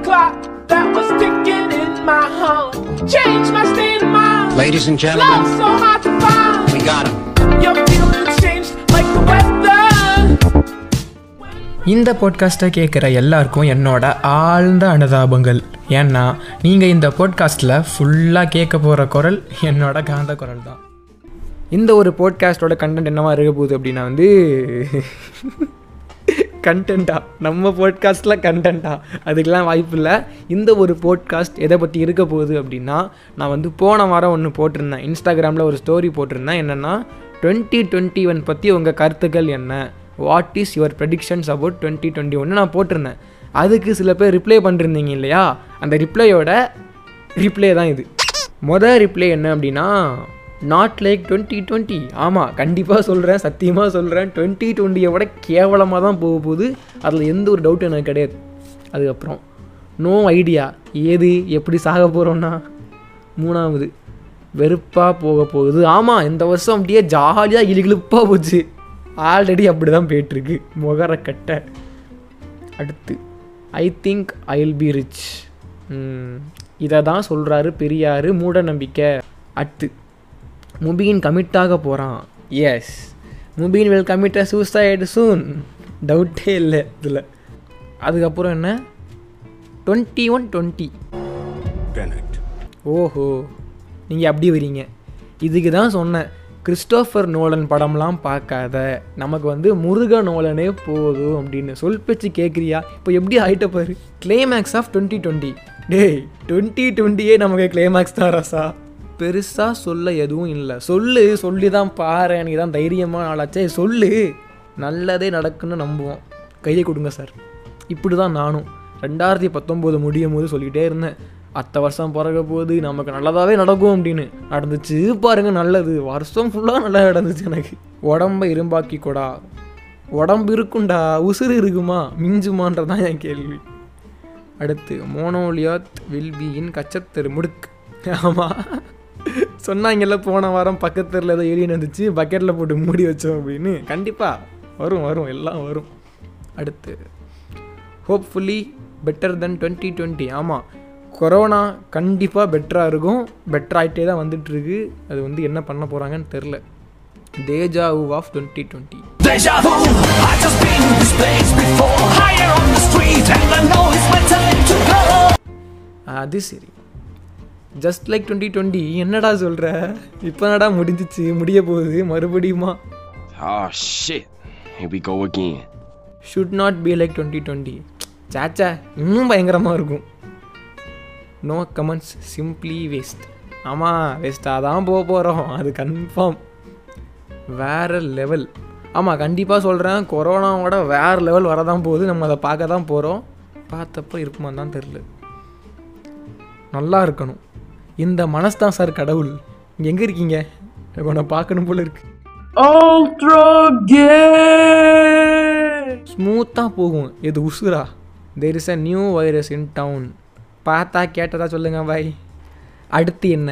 clot that was ticking in my heart. Changed my state of mind. Ladies and Love gentlemen, so hard to find. we got him. Your feelings changed like the weather. இந்த பாட்காஸ்ட்டை கேட்குற எல்லாருக்கும் என்னோட ஆழ்ந்த அனுதாபங்கள் ஏன்னா நீங்கள் இந்த பாட்காஸ்ட்டில் ஃபுல்லாக கேட்க போகிற குரல் என்னோட காந்த குரல் தான் இந்த ஒரு பாட்காஸ்ட்டோட கண்டென்ட் என்னவா இருக்க போகுது அப்படின்னா வந்து கண்டென்ட்டா நம்ம போட்காஸ்ட்டில் கண்டென்ட்டா அதுக்கெலாம் வாய்ப்பு இல்லை. இந்த ஒரு போட்காஸ்ட் எதை பற்றி இருக்க போகுது அப்படின்னா நான் வந்து போன வாரம் ஒன்று போட்டிருந்தேன். இன்ஸ்டாகிராமில் ஒரு ஸ்டோரி போட்டிருந்தேன். என்னென்னா டுவெண்ட்டி டுவெண்ட்டி ஒன் பற்றி உங்கள் கருத்துக்கள் என்ன? What is your predictions about twenty twenty ஒன்று நான் போட்டிருந்தேன். அதுக்கு சில பேர் ரிப்ளை பண்ணிருந்தீங்க இல்லையா? அந்த ரிப்ளையோட ரிப்ளை தான் இது. மொதல் ரிப்ளை என்ன அப்படின்னா நாட் லைக் டுவெண்ட்டி டுவெண்ட்டி ஆமாம் கண்டிப்பாக சொல்கிறேன் சத்தியமாக சொல்கிறேன் டுவெண்ட்டி டுவெண்ட்டியை விட கேவலமாக தான் போக போகுது. அதில் எந்த ஒரு டவுட்டும் எனக்கு கிடையாது. அதுக்கப்புறம் நோ ஐடியா ஏது எப்படி சாக போகிறோன்னா மூணாவது வெறுப்பாக போக போகுது. ஆமாம் இந்த வருஷம் அப்படியே ஜாலியாக இழுகிழுப்பாக போச்சு. ஆல்ரெடி அப்படி தான் போயிட்டுருக்கு. முகர கட்ட. அடுத்து I think I will be rich இதை தான் சொல்கிறாரு பெரியார். மூட நம்பிக்கை. அடுத்து முபீன் கமிட்டாக போகிறான் yes Mubeen will commit a suicide soon டவுட்டே இல்லை இதில். அதுக்கப்புறம் என்ன? டுவெண்ட்டி ஒன் டுவெண்ட்டி ஓஹோ. நீங்கள் அப்படி வரீங்க. இதுக்கு தான் சொன்னேன். கிறிஸ்டோஃபர் நோலன் படம்லாம் பார்க்காத. நமக்கு வந்து முருக நோலனே போதும் அப்படின்னு சொல் பேச்சு கேட்குறியா இப்போ எப்படி ஆகிட்ட பாரு. கிளைமேக்ஸ் ஆஃப் டுவெண்ட்டி டுவெண்ட்டி டேய் டுவெண்ட்டி டுவெண்ட்டியே நமக்கு கிளைமேக்ஸ் தான் ரசா. பெருசாக சொல்ல எதுவும் இல்லை. சொல்லு சொல்லி தான் பாரு நீ தான் தைரியமாக ஆளாச்சே. சொல்லு. நல்லதே நடக்குன்னு நம்புவோம். கையை கொடுங்க சார் இப்படி தான் நானும் ரெண்டாயிரத்தி பத்தொம்போது முடியும் போது சொல்லிகிட்டே இருந்தேன். அத்தை வருஷம் பிறக போகுது நமக்கு நல்லதாகவே நடக்கும் அப்படின்னு. நடந்துச்சு. பாருங்க நல்லது. வருஷம் ஃபுல்லாக நல்லா நடந்துச்சு எனக்கு. உடம்பை இரும்பாக்கி கூடா உடம்பு இருக்குண்டா உசுறு இருக்குமா? மிஞ்சுமான்றதான் என் கேள்வி. அடுத்து மோனோலியாத் வில் பி இன் கச்சத்தெரு முடுக்கு ஆமாம் சொன்னாங்கல்ல போன வாரம் பக்கத்தில் ஏதோ ஏலியன் வந்துச்சு பக்கெட்டில் போட்டு மூடி வச்சோம் அப்படின்னு. கண்டிப்பாக வரும் வரும் எல்லாம் வரும். அடுத்து hopefully better then twenty twenty ஆமாம் கொரோனா கண்டிப்பாக பெட்டராக இருக்கும். பெட்டர் ஆகிட்டே தான் வந்துட்டுருக்கு. அது வந்து என்ன பண்ண போகிறாங்கன்னு தெரில deja vu of twenty twenty அது சரி. ஜஸ்ட் லைக் டுவெண்ட்டி டுவெண்ட்டி என்னடா சொல்கிற இப்போ என்னடா முடிஞ்சிச்சு முடிய போகுது மறுபடியுமா? Shit. Here we go again. Should not be like twenty twenty சாச்சா இன்னும் பயங்கரமாக இருக்கும். நோ கமெண்ட்ஸ் சிம்ப்ளி வேஸ்ட் ஆமாம் வேஸ்ட்டாக தான் போக போகிறோம் அது கன்ஃபார்ம் வேறு லெவல் ஆமாம் கண்டிப்பாக சொல்கிறேன் கொரோனாவோட வேறு லெவல் வரதான் போகுது நம்ம அதை பார்க்க தான் போகிறோம் பார்த்தப்போ இருக்குமான்னு தான் தெரில நல்லா இருக்கணும். இந்த மனசு தான் சார் கடவுள். இங்கே எங்கே இருக்கீங்க? உன்னை பார்க்கணும் போல இருக்கு. ஸ்மூத்தாக போகும். இது உசுரா? There is a new virus in town பார்த்தா கேட்டதா சொல்லுங்க பாய் அடுத்து என்ன?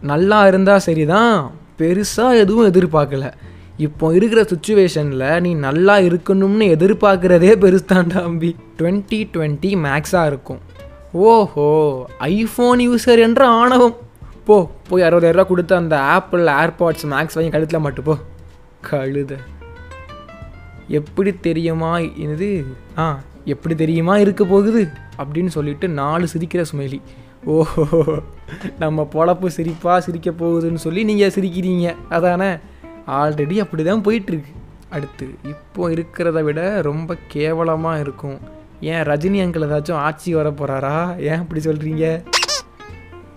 நல்லா இருந்தால் சரிதான். பெருசாக எதுவும் எதிர்பார்க்கல. இப்போ இருக்கிற சுச்சுவேஷனில் நீ நல்லா இருக்கணும்னு எதிர்பார்க்குறதே பெருசாண்டா அம்பி. டுவெண்ட்டி டுவெண்ட்டி மேக்ஸாக இருக்கும். ஓஹோ ஐஃபோன் யூசர் என்ற ஆணவம். போ போய் அறுபதாயிரரூவா கொடுத்த அந்த ஆப்பிள் ஏர்பாட்ஸ் மேக்ஸ் வாங்கி கழுத்தில் மாட்டு போ. கழுத. எப்படி தெரியுமா இது ஆ எப்படி தெரியுமா இருக்க போகுது? அப்படின்னு சொல்லிட்டு நாலு சிரிக்கிற சுமைலி. ஓஹோ நம்ம பொழப்பு சிரிப்பாக சிரிக்க போகுதுன்னு சொல்லி நீங்கள் சிரிக்கிறீங்க. அதானே? ஆல்ரெடி அப்படி தான் போயிட்டுருக்கு அடுத்து இப்போ இருக்கிறத விட ரொம்ப கேவலமாக இருக்கும். ஏன் ரஜினி அங்கிள் ஏதாச்சும் ஆட்சி வர போகிறாரா ஏன் அப்படி சொல்கிறீங்க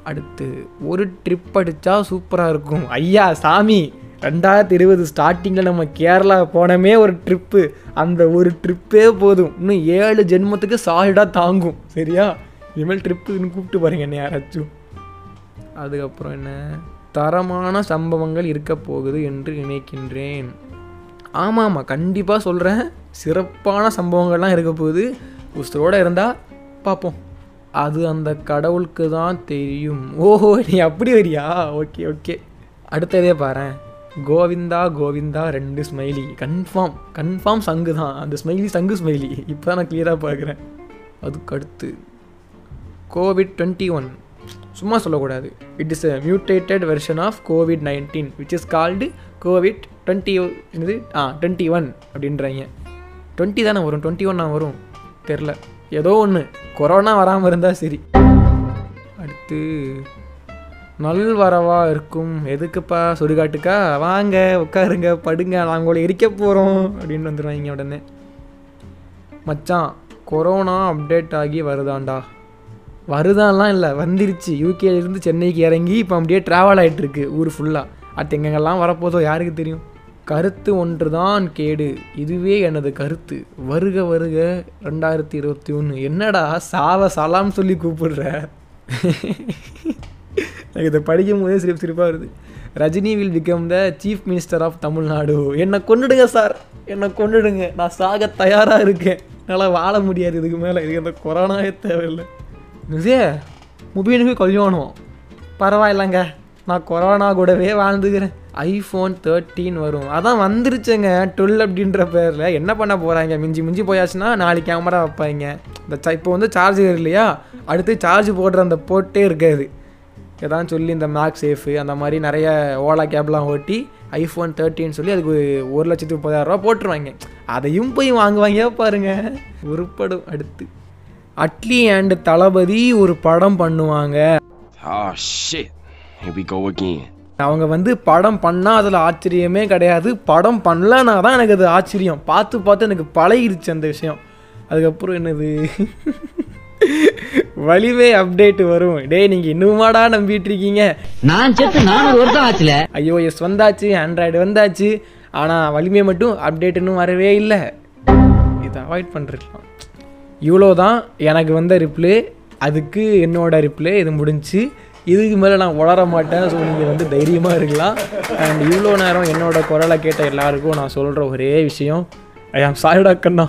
அடுத்து ஒரு ட்ரிப் அடித்தா சூப்பராக இருக்கும். ஐயா சாமி ரெண்டாயிரத்தி இருபது ஸ்டார்டிங்கில் நம்ம கேரளா போனமே ஒரு ட்ரிப்பு அந்த ஒரு ட்ரிப்பே போதும். இன்னும் ஏழு ஜென்மத்துக்கு சாலிடாக தாங்கும். சரியா? இனிமேல் ட்ரிப்புன்னு கூப்பிட்டு பாருங்க என்ன யாராச்சும். அதுக்கப்புறம் என்ன? தரமான சம்பவங்கள் இருக்க போகுது என்று நினைக்கின்றேன். ஆமாம் ஆமாம் கண்டிப்பாக சொல்கிறேன் சிறப்பான சம்பவங்கள்லாம் இருக்க போகுது. உசுரோடு இருந்தால் பார்ப்போம் அது அந்த கடவுளுக்கு தான் தெரியும். ஓஹோ நீ அப்படி வரியா? Okay okay. அடுத்ததே பாரேன். கோவிந்தா கோவிந்தா ரெண்டு ஸ்மைலி கன்ஃபார்ம் கன்ஃபார்ம் சங்கு தான். அந்த ஸ்மைலி சங்கு ஸ்மைலி இப்போ தான் நான் கிளியராக பார்க்குறேன் அதுக்கு அடுத்து கோவிட் டுவெண்ட்டி ஒன் சும்மா சொல்லக்கூடாது. It is a mutated version of covid nineteen which is called covid twenty என்னது? ஆ டுவெண்ட்டி ஒன் அப்படின்றாங்க. டுவெண்ட்டி தானே வரும். டுவெண்ட்டி ஒன்னா வரும். தெரில. ஏதோ ஒன்று கொரோனா வராமல் இருந்தால் சரி. அடுத்து நல்வரவாக இருக்கும். எதுக்குப்பா சுடுகாட்டுக்கா? வாங்க உட்காருங்க படுங்க நாங்கள் உங்களை எரிக்க போகிறோம் அப்படின்னு வந்துடுவாங்க உடனே. மச்சான் கொரோனா அப்டேட் ஆகி வருதாண்டா. வருதான்லாம் இல்லை வந்துருச்சு. யூகேலேருந்து சென்னைக்கு இறங்கி இப்போ அப்படியே ட்ராவல் ஆகிட்டுருக்கு ஊர் ஃபுல்லாக அடுத்து எங்கெங்கெல்லாம் வரப்போதோ யாருக்கு தெரியும்? கருத்து ஒன்று தான் கேடு. இதுவே எனது கருத்து. வருக வருக ரெண்டாயிரத்தி இருபத்தி ஒன்று என்னடா சாவ சலாம் சொல்லி கூப்பிடுற? எனக்கு இதை படிக்கும் போதே சிரிப்பு சிரிப்பாக வருது. Rajini will become the chief minister of Tamil Nadu. என்னை கொண்டுடுங்க சார் என்னை கொண்டுடுங்க நான் சாக தயாராக இருக்கேன். என்னால் வாழ முடியாது. இதுக்கு மேலே இதுக்கு அந்த கொரோனாவே தேவையில்லை. நிஜே முபீனுக்கு கல்யாணம். பரவாயில்லைங்க. நான் கொரோனா கூடவே வாழ்ந்துக்கிறேன். ஐஃபோன் தேர்ட்டீன் வரும். அதான் வந்துருச்சுங்க டுவெல் அப்படின்ற பேரில். என்ன பண்ண போகிறாங்க மிஞ்சி மிஞ்சி போயாச்சுன்னா நாலு கேமரா வைப்பாங்க. இந்த ச இப்போ வந்து சார்ஜர் இல்லையா? அடுத்து சார்ஜ் போடுற அந்த போட்டே இருக்காது. இதான் சொல்லி இந்த மேக் சேஃபு அந்த மாதிரி நிறைய ஓலா கேப்லாம் ஓட்டி ஐஃபோன் தேர்ட்டின்னு சொல்லி அதுக்கு ஒரு லட்சத்து முப்பதாயிரரூபா போட்டுருவாங்க. அதையும் போய் வாங்குவாங்க பாருங்க. உருப்படும் அடுத்து. அட்லி அண்ட் தளபதி ஒரு படம் பண்ணுவாங்க. Oh shit. Here we go again. அவங்க வந்து படம் பண்ணால் அதில் ஆச்சரியமே கிடையாது. படம் பண்ணலனா தான் எனக்கு அது ஆச்சரியம். பார்த்து பார்த்து எனக்கு பழகிருச்சு அந்த விஷயம். அதுக்கப்புறம் என்னது? வலிமை அப்டேட் வரும். டேய் நீங்கள் இன்னுமாடா நம்பிட்டு இருக்கீங்க? நான் செத்து நானூறு வருஷம் ஆச்சுல. ஐஓஎஸ் வந்தாச்சு. ஆண்ட்ராய்டு வந்தாச்சு. ஆனால் வலிமை மட்டும் அப்டேட் இன்னும் வரவே இல்லை. இதை அவாய்ட் பண்ணிருக்கலாம் இவ்வளோ தான் எனக்கு வந்த ரிப்ளே அதுக்கு என்னோட ரிப்ளே இது முடிஞ்சுச்சு இதுக்கு மேலே நான் உளர மாட்டேன். ஸோ நீங்கள் வந்து தைரியமாக இருக்கலாம். அண்ட் இவ்வளோ நேரம் என்னோடய குரலை கேட்ட எல்லாருக்கும் நான் சொல்கிற ஒரே விஷயம் ஐ ஆம் சாரிடா கண்ணா